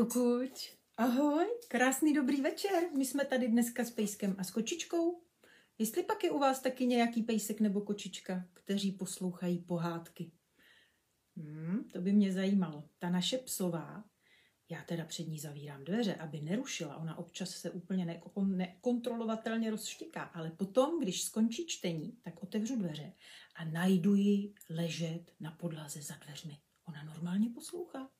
Kukuč, ahoj, krásný dobrý večer. My jsme tady dneska s pejskem a s kočičkou. Jestli pak je u vás taky nějaký pejsek nebo kočička, kteří poslouchají pohádky. Hmm, to by mě zajímalo. Ta naše psová, já teda před ní zavírám dveře, aby nerušila. Ona občas se úplně nekontrolovatelně rozštěká, ale potom, když skončí čtení, tak otevřu dveře a najdu ji ležet na podlaze za dveřmi. Ona normálně poslouchá.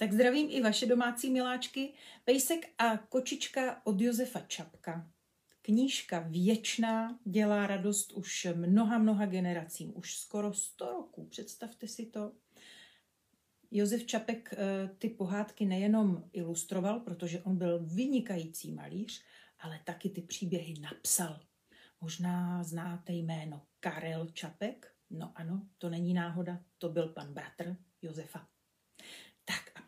Tak zdravím i vaše domácí miláčky. Pejsek a kočička od Josefa Čapka. Knížka věčná, dělá radost už mnoha, mnoha generacím, už skoro 100 roků. Představte si to. Josef Čapek eh, ty pohádky nejenom ilustroval, protože on byl vynikající malíř, ale taky ty příběhy napsal. Možná znáte jméno Karel Čapek? No ano, to není náhoda, to byl pan bratr Josefa.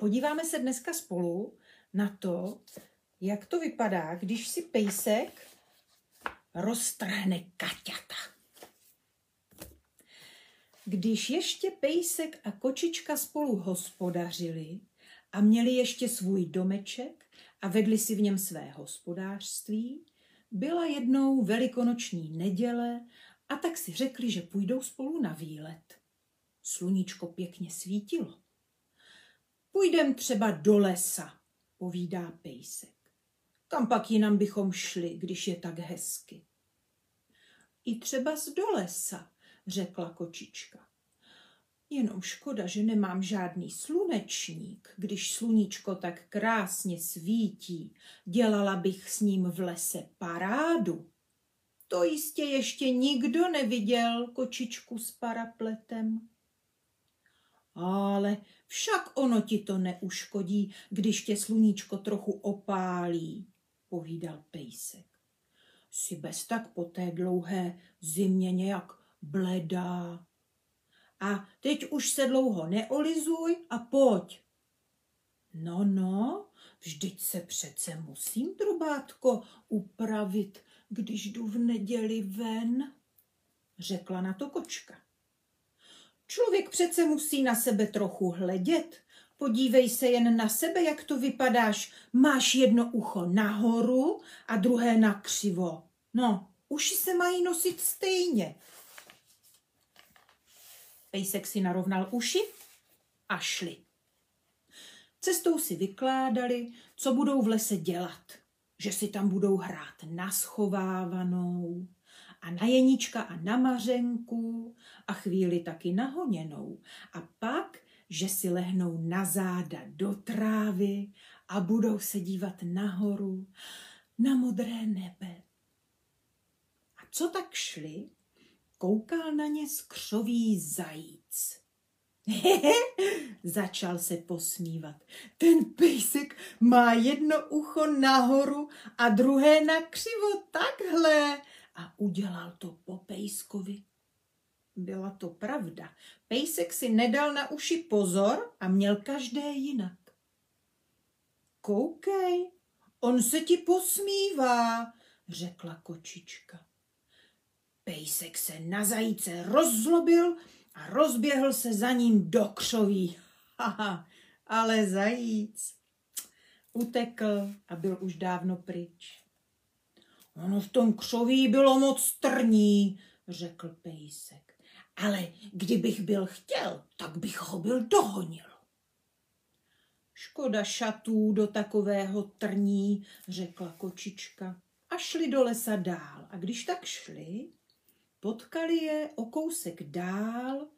Podíváme se dneska spolu na to, jak to vypadá, když si pejsek roztrhne kaťata. Když ještě pejsek a kočička spolu hospodařili a měli ještě svůj domeček a vedli si v něm své hospodářství, byla jednou velikonoční neděle a tak si řekli, že půjdou spolu na výlet. Sluníčko pěkně svítilo. Půjdem třeba do lesa, povídá pejsek. Kam pak jinam bychom šli, když je tak hezky? I třeba z do lesa, řekla kočička. Jenom škoda, že nemám žádný slunečník, když sluníčko tak krásně svítí. Dělala bych s ním v lese parádu. To jistě ještě nikdo neviděl kočičku s parapletem. Ale však ono ti to neuškodí, když tě sluníčko trochu opálí, povídal pejsek. Si bez tak po té dlouhé zimě nějak bledá. A teď už se dlouho neolizuj a pojď. No, no, vždyť se přece musím, drobátko, upravit, když jdu v neděli ven, řekla na to kočka. Člověk přece musí na sebe trochu hledět. Podívej se jen na sebe, jak to vypadáš. Máš jedno ucho nahoru a druhé na křivo. No, uši se mají nosit stejně. Pejsek si narovnal uši a šli. Cestou si vykládali, co budou v lese dělat. Že si tam budou hrát na schovávanou, na Jeníčka a na Mařenku a chvíli taky na Honěnou. A pak, že si lehnou na záda do trávy a budou se dívat nahoru na modré nebe. A co tak šli, koukal na ně skřový zajíc. Začal se posmívat. Ten pejsek má jedno ucho nahoru a druhé na křivo takhle a udělal to po pejskovi. Byla to pravda. Pejsek si nedal na uši pozor a měl každé jinak. Koukej, on se ti posmívá, řekla kočička. Pejsek se na zajíce rozzlobil a rozběhl se za ním do křoví. Haha, ale zajíc utekl a byl už dávno pryč. Ono v tom křoví bylo moc trní, řekl pejsek. Ale kdybych byl chtěl, tak bych ho byl dohonil. Škoda šatů do takového trní, řekla kočička a šli do lesa dál. A když tak šli, potkali je o kousek dál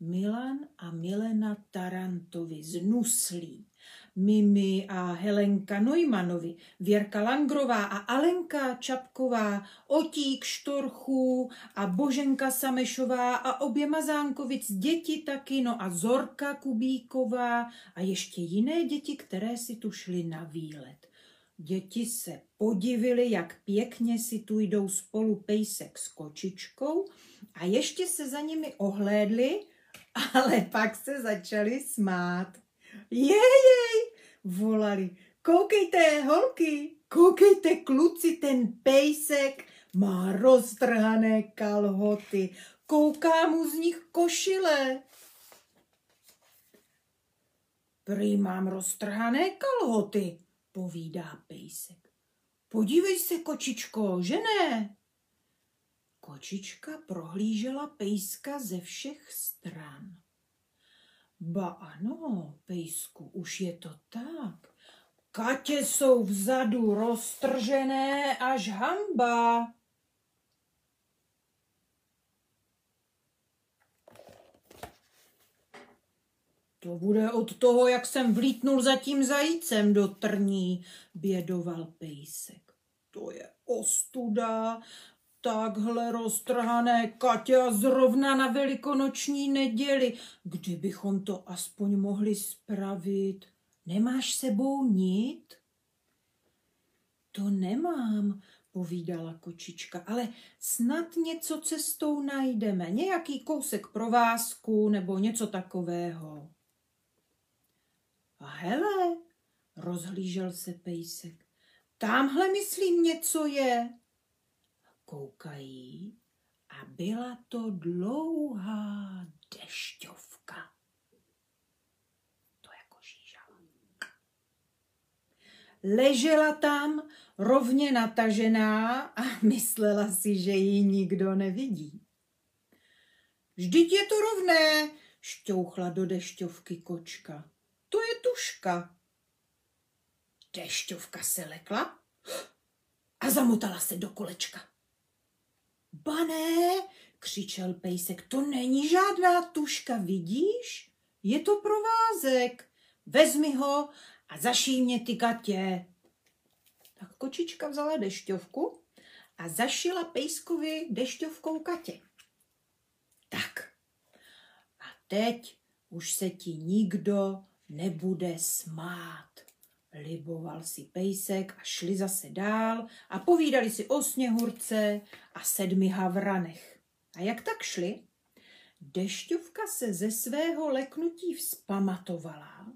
Milan a Milena Tarantovi z Nuslí. Mimi a Helenka Neumanovi, Věrka Langrová a Alenka Čapková, Otík Štorchů a Boženka Samešová a obě Mazánkovic děti taky, no a Zorka Kubíková a ještě jiné děti, které si tu šly na výlet. Děti se podivily, jak pěkně si tu jdou spolu pejsek s kočičkou a ještě se za nimi ohlédli, ale pak se začali smát. Jej, volali. Koukejte, holky, koukejte, kluci, ten pejsek má roztrhané kalhoty. Kouká mu z nich košile. Prý mám roztrhané kalhoty, povídá pejsek. Podívej se, kočičko, že ne? Kočička prohlížela pejska ze všech stran. Ba ano, pejsku, už je to tak. Katě jsou vzadu roztržené až hamba. To bude od toho, jak jsem vlítnul za tím zajícem do trní, bědoval pejsek. To je ostuda, takhle roztrhané Katě a zrovna na velikonoční neděli. Kdybychom to aspoň mohli spravit. Nemáš sebou nit? To nemám, povídala kočička, ale snad něco cestou najdeme, nějaký kousek provázku nebo něco takového. A hele, rozhlížel se pejsek, tamhle myslím něco je. Koukají a byla to dlouhá dešťovka. To jako žížala. Ležela tam rovně natažená a myslela si, že ji nikdo nevidí. Vždyť je to rovné, šťouchla do dešťovky kočka. To je tuška. Dešťovka se lekla a zamotala se do kolečka. Bané, křičel pejsek, to není žádná tuška, vidíš? Je to provázek. Vezmi ho a zašij mě ty gatě. Tak kočička vzala dešťovku a zašila pejskovi dešťovkou Katě. Tak. A teď už se ti nikdo nebude smát. Liboval si pejsek a šli zase dál a povídali si o sněhurce a sedmi havranech. A jak tak šli, dešťovka se ze svého leknutí vzpamatovala.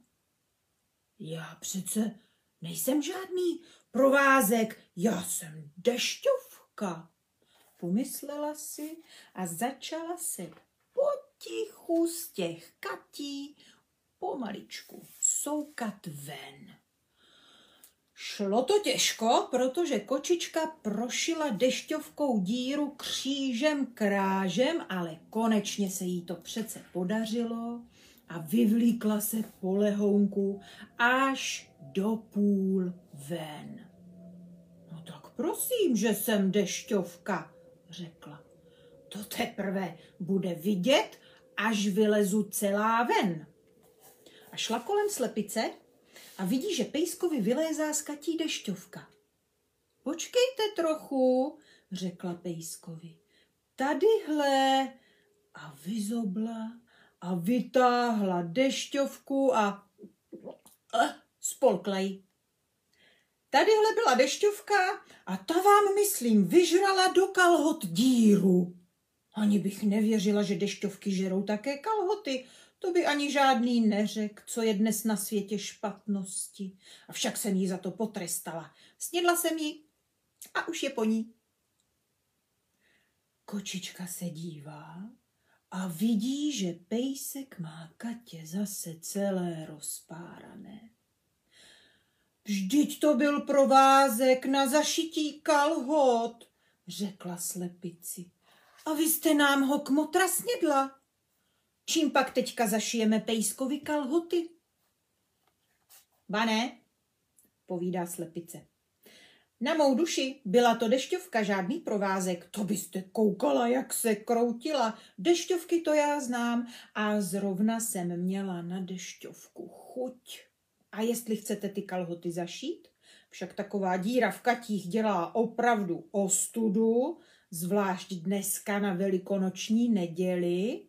Já přece nejsem žádný provázek, já jsem dešťovka. Pomyslela si a začala se potichu z těch katí pomaličku soukat ven. Šlo to těžko, protože kočička prošila dešťovkou díru křížem krážem, ale konečně se jí to přece podařilo a vyvlíkla se po lehounku až do půl ven. No tak prosím, že jsem dešťovka, řekla. To teprve bude vidět, až vylezu celá ven. A šla kolem slepice a vidí, že pejskovi vylézá z katí dešťovka. Počkejte trochu, řekla pejskovi. Tadyhle a vyzobla a vytáhla dešťovku a, spolkla ji. Tadyhle byla dešťovka a ta vám, myslím, vyžrala do kalhot díru. Ani bych nevěřila, že dešťovky žerou také kalhoty. To by ani žádný neřek, co je dnes na světě špatnosti. A však jsem jí za to potrestala. Snědla jsem ji a už je po ní. Kočička se dívá a vidí, že pejsek má Katě zase celé rozpárané. Vždyť to byl provázek na zašití kalhot, řekla slepici. A vy jste nám ho kmotra snědla. Čím pak teďka zašijeme pejskovi kalhoty? Bané, povídá slepice. Na mou duši byla to dešťovka, žádný provázek. To byste koukala, jak se kroutila. Dešťovky to já znám a zrovna jsem měla na dešťovku chuť. A jestli chcete ty kalhoty zašít, však taková díra v katích dělá opravdu ostudu, zvlášť dneska na velikonoční neděli.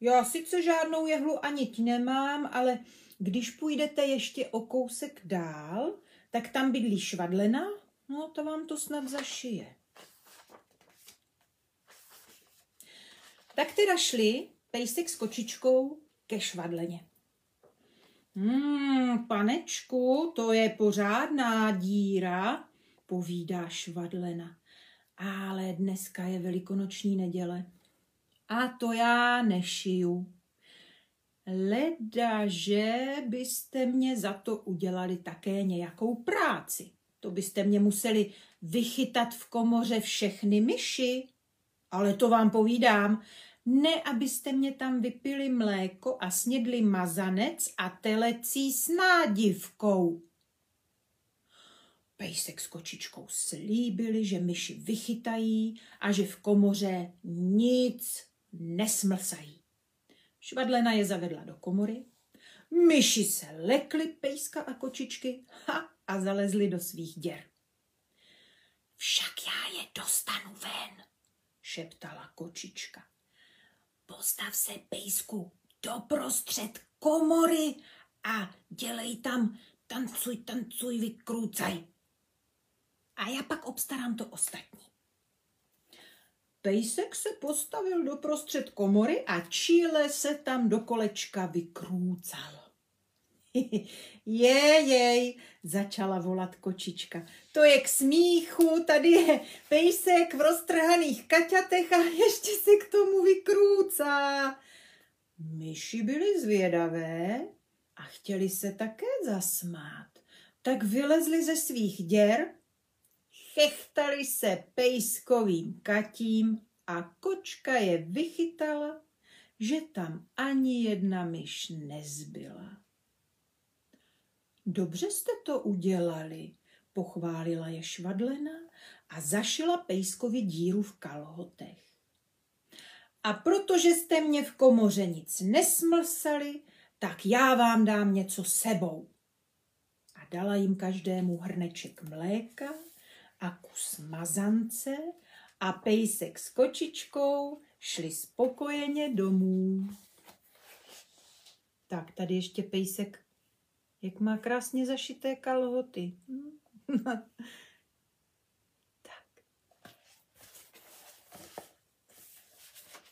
Já sice žádnou jehlu ani nemám, ale když půjdete ještě o kousek dál, tak tam bydlí švadlena, no to vám to snad zašije. Tak teda šli pejsek s kočičkou ke švadleně. Hmm, panečku, to je pořádná díra, povídá švadlena. Ale dneska je velikonoční neděle. A to já nešiju. Leda, že byste mě za to udělali také nějakou práci. To byste mě museli vychytat v komoře všechny myši. Ale to vám povídám, ne abyste mě tam vypili mléko a snědli mazanec a telecí s nádivkou. Pejsek s kočičkou slíbili, že myši vychytají a že v komoře nic nesmlsají. Švadlena je zavedla do komory, myši se lekly pejska a kočičky ha, a zalezly do svých děr. Však já je dostanu ven, šeptala kočička. Postav se, pejsku, doprostřed komory a dělej tam tancuj, tancuj, vykrůcaj. A já pak obstarám to ostatní. Pejsek se postavil do prostřed komory a číle se tam do kolečka vykrůcal. Jej, jej, začala volat kočička. To je k smíchu, tady je pejsek v roztrhaných kaťatech a ještě se k tomu vykrůcá. Myši byly zvědavé a chtěli se také zasmát. Tak vylezli ze svých děr chechtali se pejskovým katím a kočka je vychytala, že tam ani jedna myš nezbyla. Dobře jste to udělali, pochválila je švadlena a zašila pejskovi díru v kalhotech. A protože jste mě v komoře nic nesmlsali, tak já vám dám něco sebou. A dala jim každému hrneček mléka a kus mazance a pejsek s kočičkou šli spokojeně domů. Tak, tady ještě pejsek, jak má krásně zašité kalhoty. tak.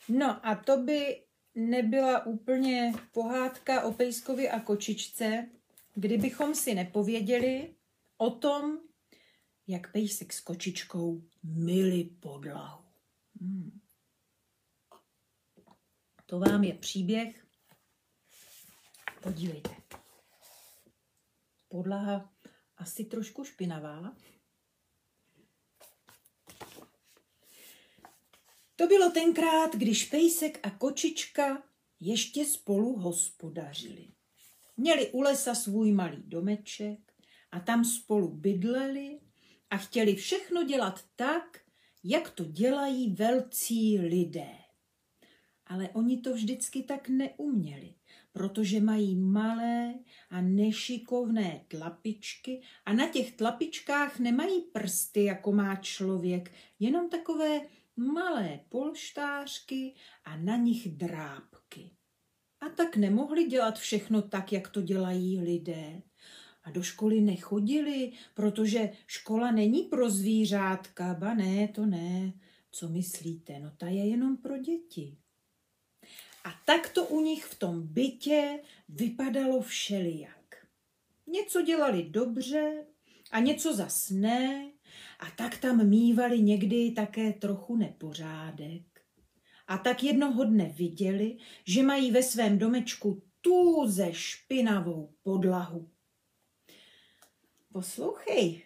No a to by nebyla úplně pohádka o pejskovi a kočičce, kdybychom si nepověděli o tom, jak pejsek s kočičkou mili podlahu. Hmm. To vám je příběh. Podívejte. Podlaha asi trošku špinavá. To bylo tenkrát, když pejsek a kočička ještě spolu hospodařili. Měli u lesa svůj malý domeček a tam spolu bydleli a chtěli všechno dělat tak, jak to dělají velcí lidé. Ale oni to vždycky tak neuměli, protože mají malé a nešikovné tlapičky a na těch tlapičkách nemají prsty, jako má člověk, jenom takové malé polštářky a na nich drápky. A tak nemohli dělat všechno tak, jak to dělají lidé a do školy nechodili, protože škola není pro zvířátka. Ba ne, to ne. Co myslíte? No ta je jenom pro děti. A tak to u nich v tom bytě vypadalo všelijak. Něco dělali dobře a něco zas ne, a tak tam mývali někdy také trochu nepořádek. A tak jednoho dne viděli, že mají ve svém domečku tůze špinavou podlahu. Poslouchej,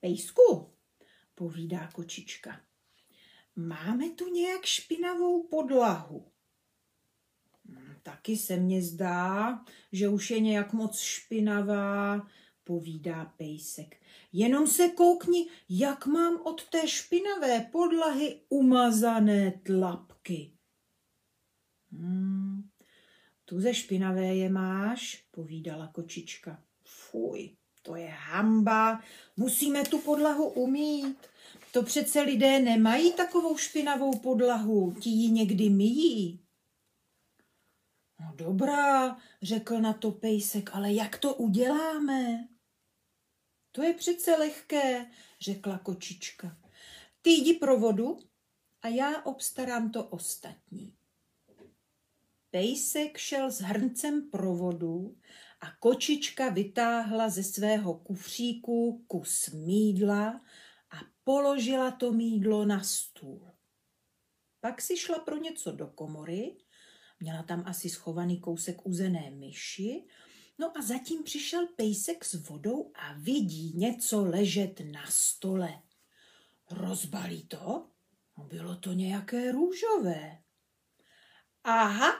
pejsku, povídá kočička. Máme tu nějak špinavou podlahu. Hm, taky se mně zdá, že už je nějak moc špinavá, povídá pejsek. Jenom se koukni, jak mám od té špinavé podlahy umazané tlapky. Hmm, tu ze špinavé je máš, povídala kočička. Fuj, to je hamba, musíme tu podlahu umít. To přece lidé nemají takovou špinavou podlahu, ti ji někdy myjí. No dobrá, řekl na to pejsek, ale jak to uděláme? To je přece lehké, řekla kočička. Ty jdi pro vodu a já obstarám to ostatní. Pejsek šel s hrncem provodu a kočička vytáhla ze svého kufříku kus mídla a položila to mídlo na stůl. Pak si šla pro něco do komory, Měla tam asi schovaný kousek uzené myši. No a zatím přišel pejsek s vodou a vidí něco ležet na stole. Rozbalí to? No bylo to nějaké růžové. Aha,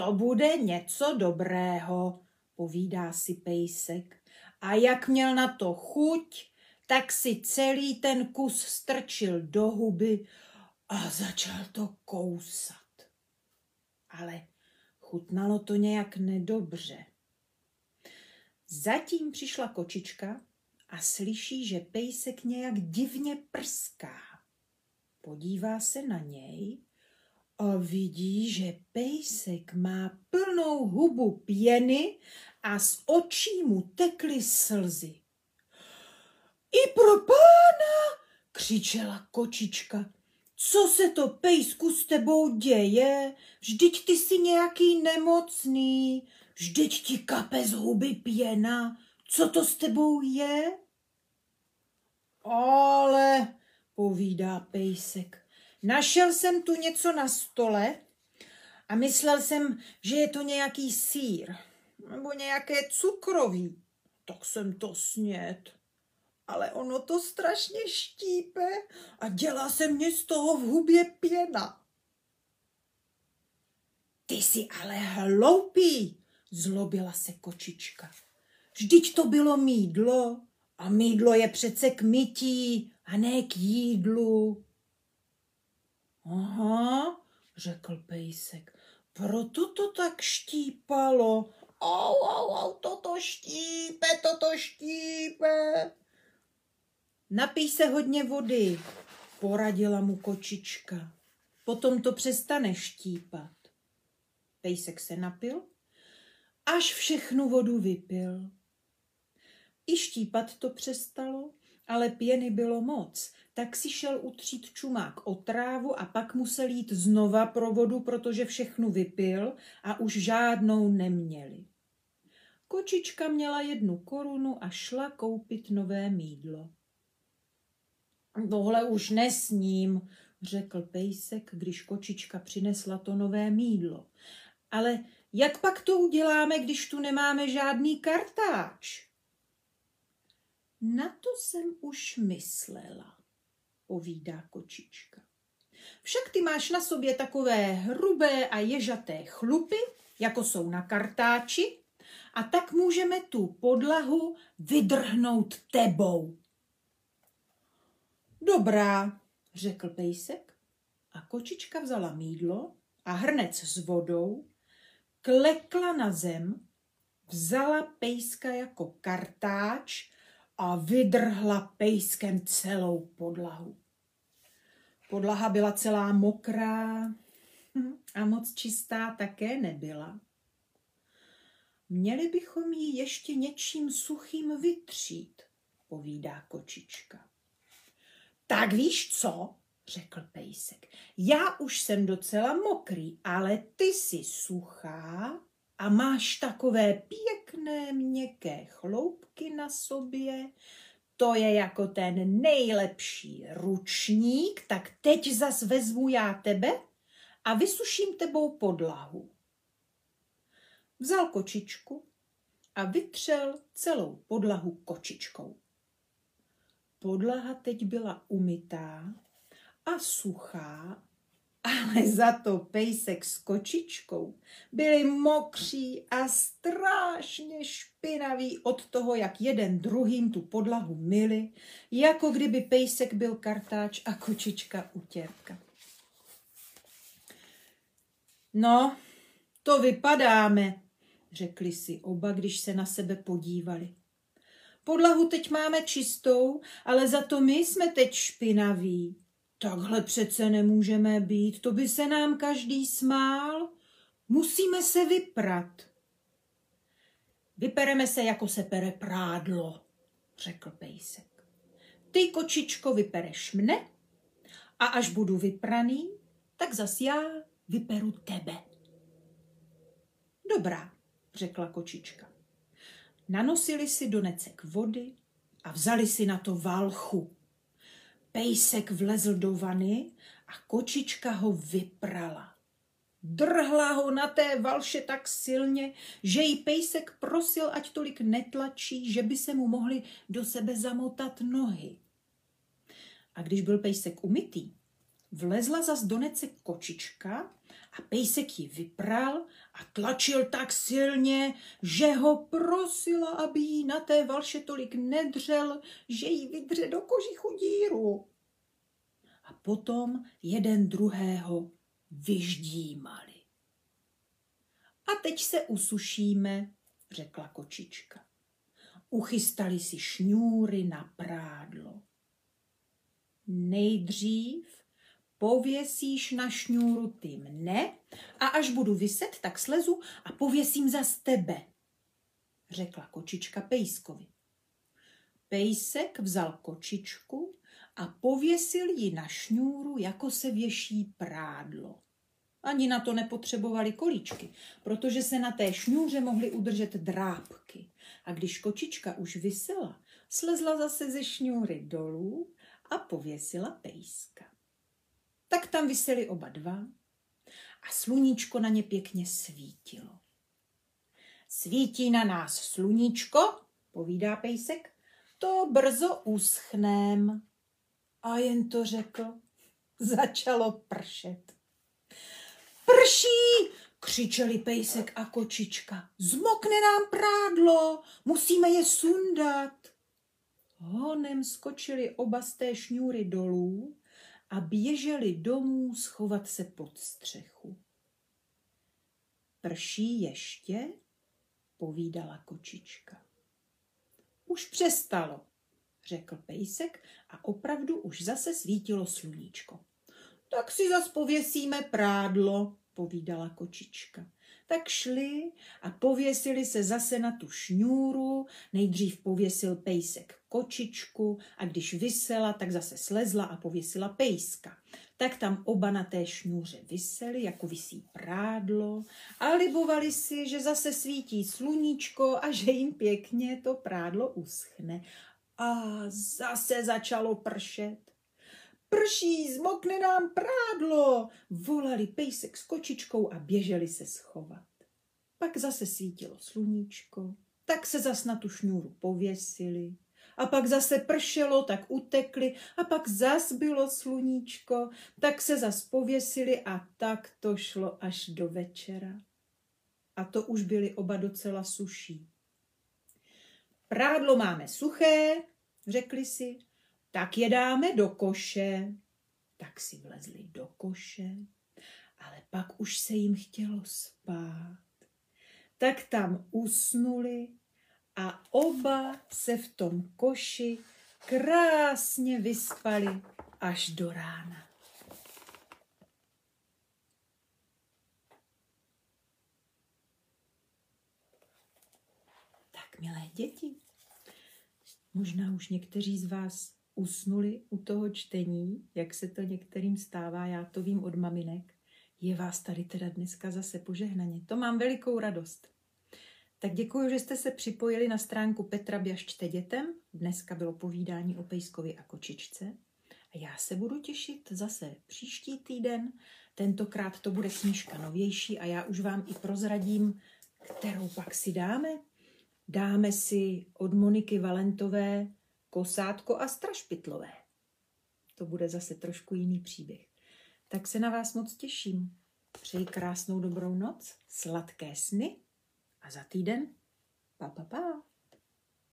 to bude něco dobrého, povídá si pejsek. A jak měl na to chuť, tak si celý ten kus strčil do huby a začal to kousat. Ale chutnalo to nějak nedobře. Zatím přišla kočička a slyší, že pejsek nějak divně prská. Podívá se na něj a vidí, že pejsek má plnou hubu pěny a z očí mu tekly slzy. I pro pána, křičela kočička. Co se to, pejsku, s tebou děje? Vždyť ty jsi nějaký nemocný, vždyť ti kape z huby pěna. Co to s tebou je? Ale, povídá pejsek, našel jsem tu něco na stole a myslel jsem, že je to nějaký sír nebo nějaké cukroví. Tak jsem to snět ale ono to strašně štípe a dělá se mně z toho v hubě pěna. Ty jsi ale hloupý, zlobila se kočička. Vždyť to bylo mídlo a mídlo je přece k mytí a ne k jídlu. Aha, řekl pejsek, proto to tak štípalo. Au, au, au, toto štípe, toto štípe. Napij se hodně vody, poradila mu kočička. Potom to přestane štípat. Pejsek se napil, až všechnu vodu vypil. I štípat to přestalo, ale pěny bylo moc, tak si šel utřít čumák o trávu a pak musel jít znova pro vodu, protože všechnu vypil a už žádnou neměli. Kočička měla jednu korunu a šla koupit nové mídlo. Tohle už nesním, řekl pejsek, když kočička přinesla to nové mídlo. Ale jak pak to uděláme, když tu nemáme žádný kartáč? Na to jsem už myslela, povídá kočička. Však ty máš na sobě takové hrubé a ježaté chlupy, jako jsou na kartáči, a tak můžeme tu podlahu vydrhnout tebou. Dobrá, řekl pejsek a kočička vzala mídlo a hrnec s vodou, klekla na zem, vzala pejska jako kartáč a vydrhla pejskem celou podlahu. Podlaha byla celá mokrá a moc čistá také nebyla. Měli bychom ji ještě něčím suchým vytřít, povídá kočička. Tak víš co, řekl pejsek, já už jsem docela mokrý, ale ty jsi suchá a máš takové pěkné měkké chloupky na sobě, to je jako ten nejlepší ručník, tak teď zas vezmu já tebe a vysuším tebou podlahu. Vzal kočičku a vytřel celou podlahu kočičkou. Podlaha teď byla umytá a suchá, ale za to pejsek s kočičkou byli mokří a strašně špinaví od toho, jak jeden druhým tu podlahu myli, jako kdyby pejsek byl kartáč a kočička utěrka. No, to vypadáme, řekli si oba, když se na sebe podívali. Podlahu teď máme čistou, ale za to my jsme teď špinaví. Takhle přece nemůžeme být, to by se nám každý smál. Musíme se vyprat. Vypereme se, jako se pere prádlo, řekl pejsek. Ty, kočičko, vypereš mne a až budu vypraný, tak zas já vyperu tebe. Dobrá, řekla kočička. Nanosili si do necek vody a vzali si na to valchu. Pejsek vlezl do vany a kočička ho vyprala. Drhla ho na té valše tak silně, že jí pejsek prosil, ať tolik netlačí, že by se mu mohly do sebe zamotat nohy. A když byl pejsek umytý, vlezla zas do nece kočička a pejsek ji vypral a tlačil tak silně, že ho prosila, aby jí na té valše tolik nedřel, že jí vydře do kožichu díru. A potom jeden druhého vyždímali. A teď se usušíme, řekla kočička. Uchystali si šňůry na prádlo. Nejdřív pověsíš na šňůru ty mne a až budu vyset, tak slezu a pověsím za tebe, řekla kočička Pejskovi. Pejsek vzal kočičku a pověsil ji na šňůru, jako se věší prádlo. Ani na to nepotřebovali kolíčky, protože se na té šňůře mohly udržet drápky. A když kočička už vysela, slezla zase ze šňůry dolů a pověsila pejska tak tam vyseli oba dva a sluníčko na ně pěkně svítilo. Svítí na nás sluníčko, povídá pejsek, to brzo uschném. A jen to řekl, začalo pršet. Prší, křičeli pejsek a kočička. Zmokne nám prádlo, musíme je sundat. Honem skočili oba z té šňůry dolů a běželi domů schovat se pod střechu. Prší ještě, povídala kočička. Už přestalo, řekl pejsek a opravdu už zase svítilo sluníčko. Tak si zas pověsíme prádlo, povídala kočička tak šli a pověsili se zase na tu šňůru. Nejdřív pověsil pejsek kočičku a když vysela, tak zase slezla a pověsila pejska. Tak tam oba na té šňůře vyseli, jako visí prádlo a libovali si, že zase svítí sluníčko a že jim pěkně to prádlo uschne. A zase začalo pršet. Prší, zmokne nám prádlo, volali pejsek s kočičkou a běželi se schovat. Pak zase svítilo sluníčko, tak se zas na tu šňůru pověsili. A pak zase pršelo, tak utekli. A pak zas bylo sluníčko, tak se zas pověsili a tak to šlo až do večera. A to už byli oba docela suší. Prádlo máme suché, řekli si, tak je dáme do koše. Tak si vlezli do koše, ale pak už se jim chtělo spát. Tak tam usnuli a oba se v tom koši krásně vyspali až do rána. Tak, milé děti, možná už někteří z vás usnuli u toho čtení, jak se to některým stává, já to vím od maminek. Je vás tady teda dneska zase požehnaně. To mám velikou radost. Tak děkuji, že jste se připojili na stránku Petra Běž čte dětem. Dneska bylo povídání o pejskovi a kočičce. A já se budu těšit zase příští týden. Tentokrát to bude knížka novější a já už vám i prozradím, kterou pak si dáme. Dáme si od Moniky Valentové Kosátko a Strašpitlové. To bude zase trošku jiný příběh. Tak se na vás moc těším. Přeji krásnou dobrou noc, sladké sny za týden pa pa pa.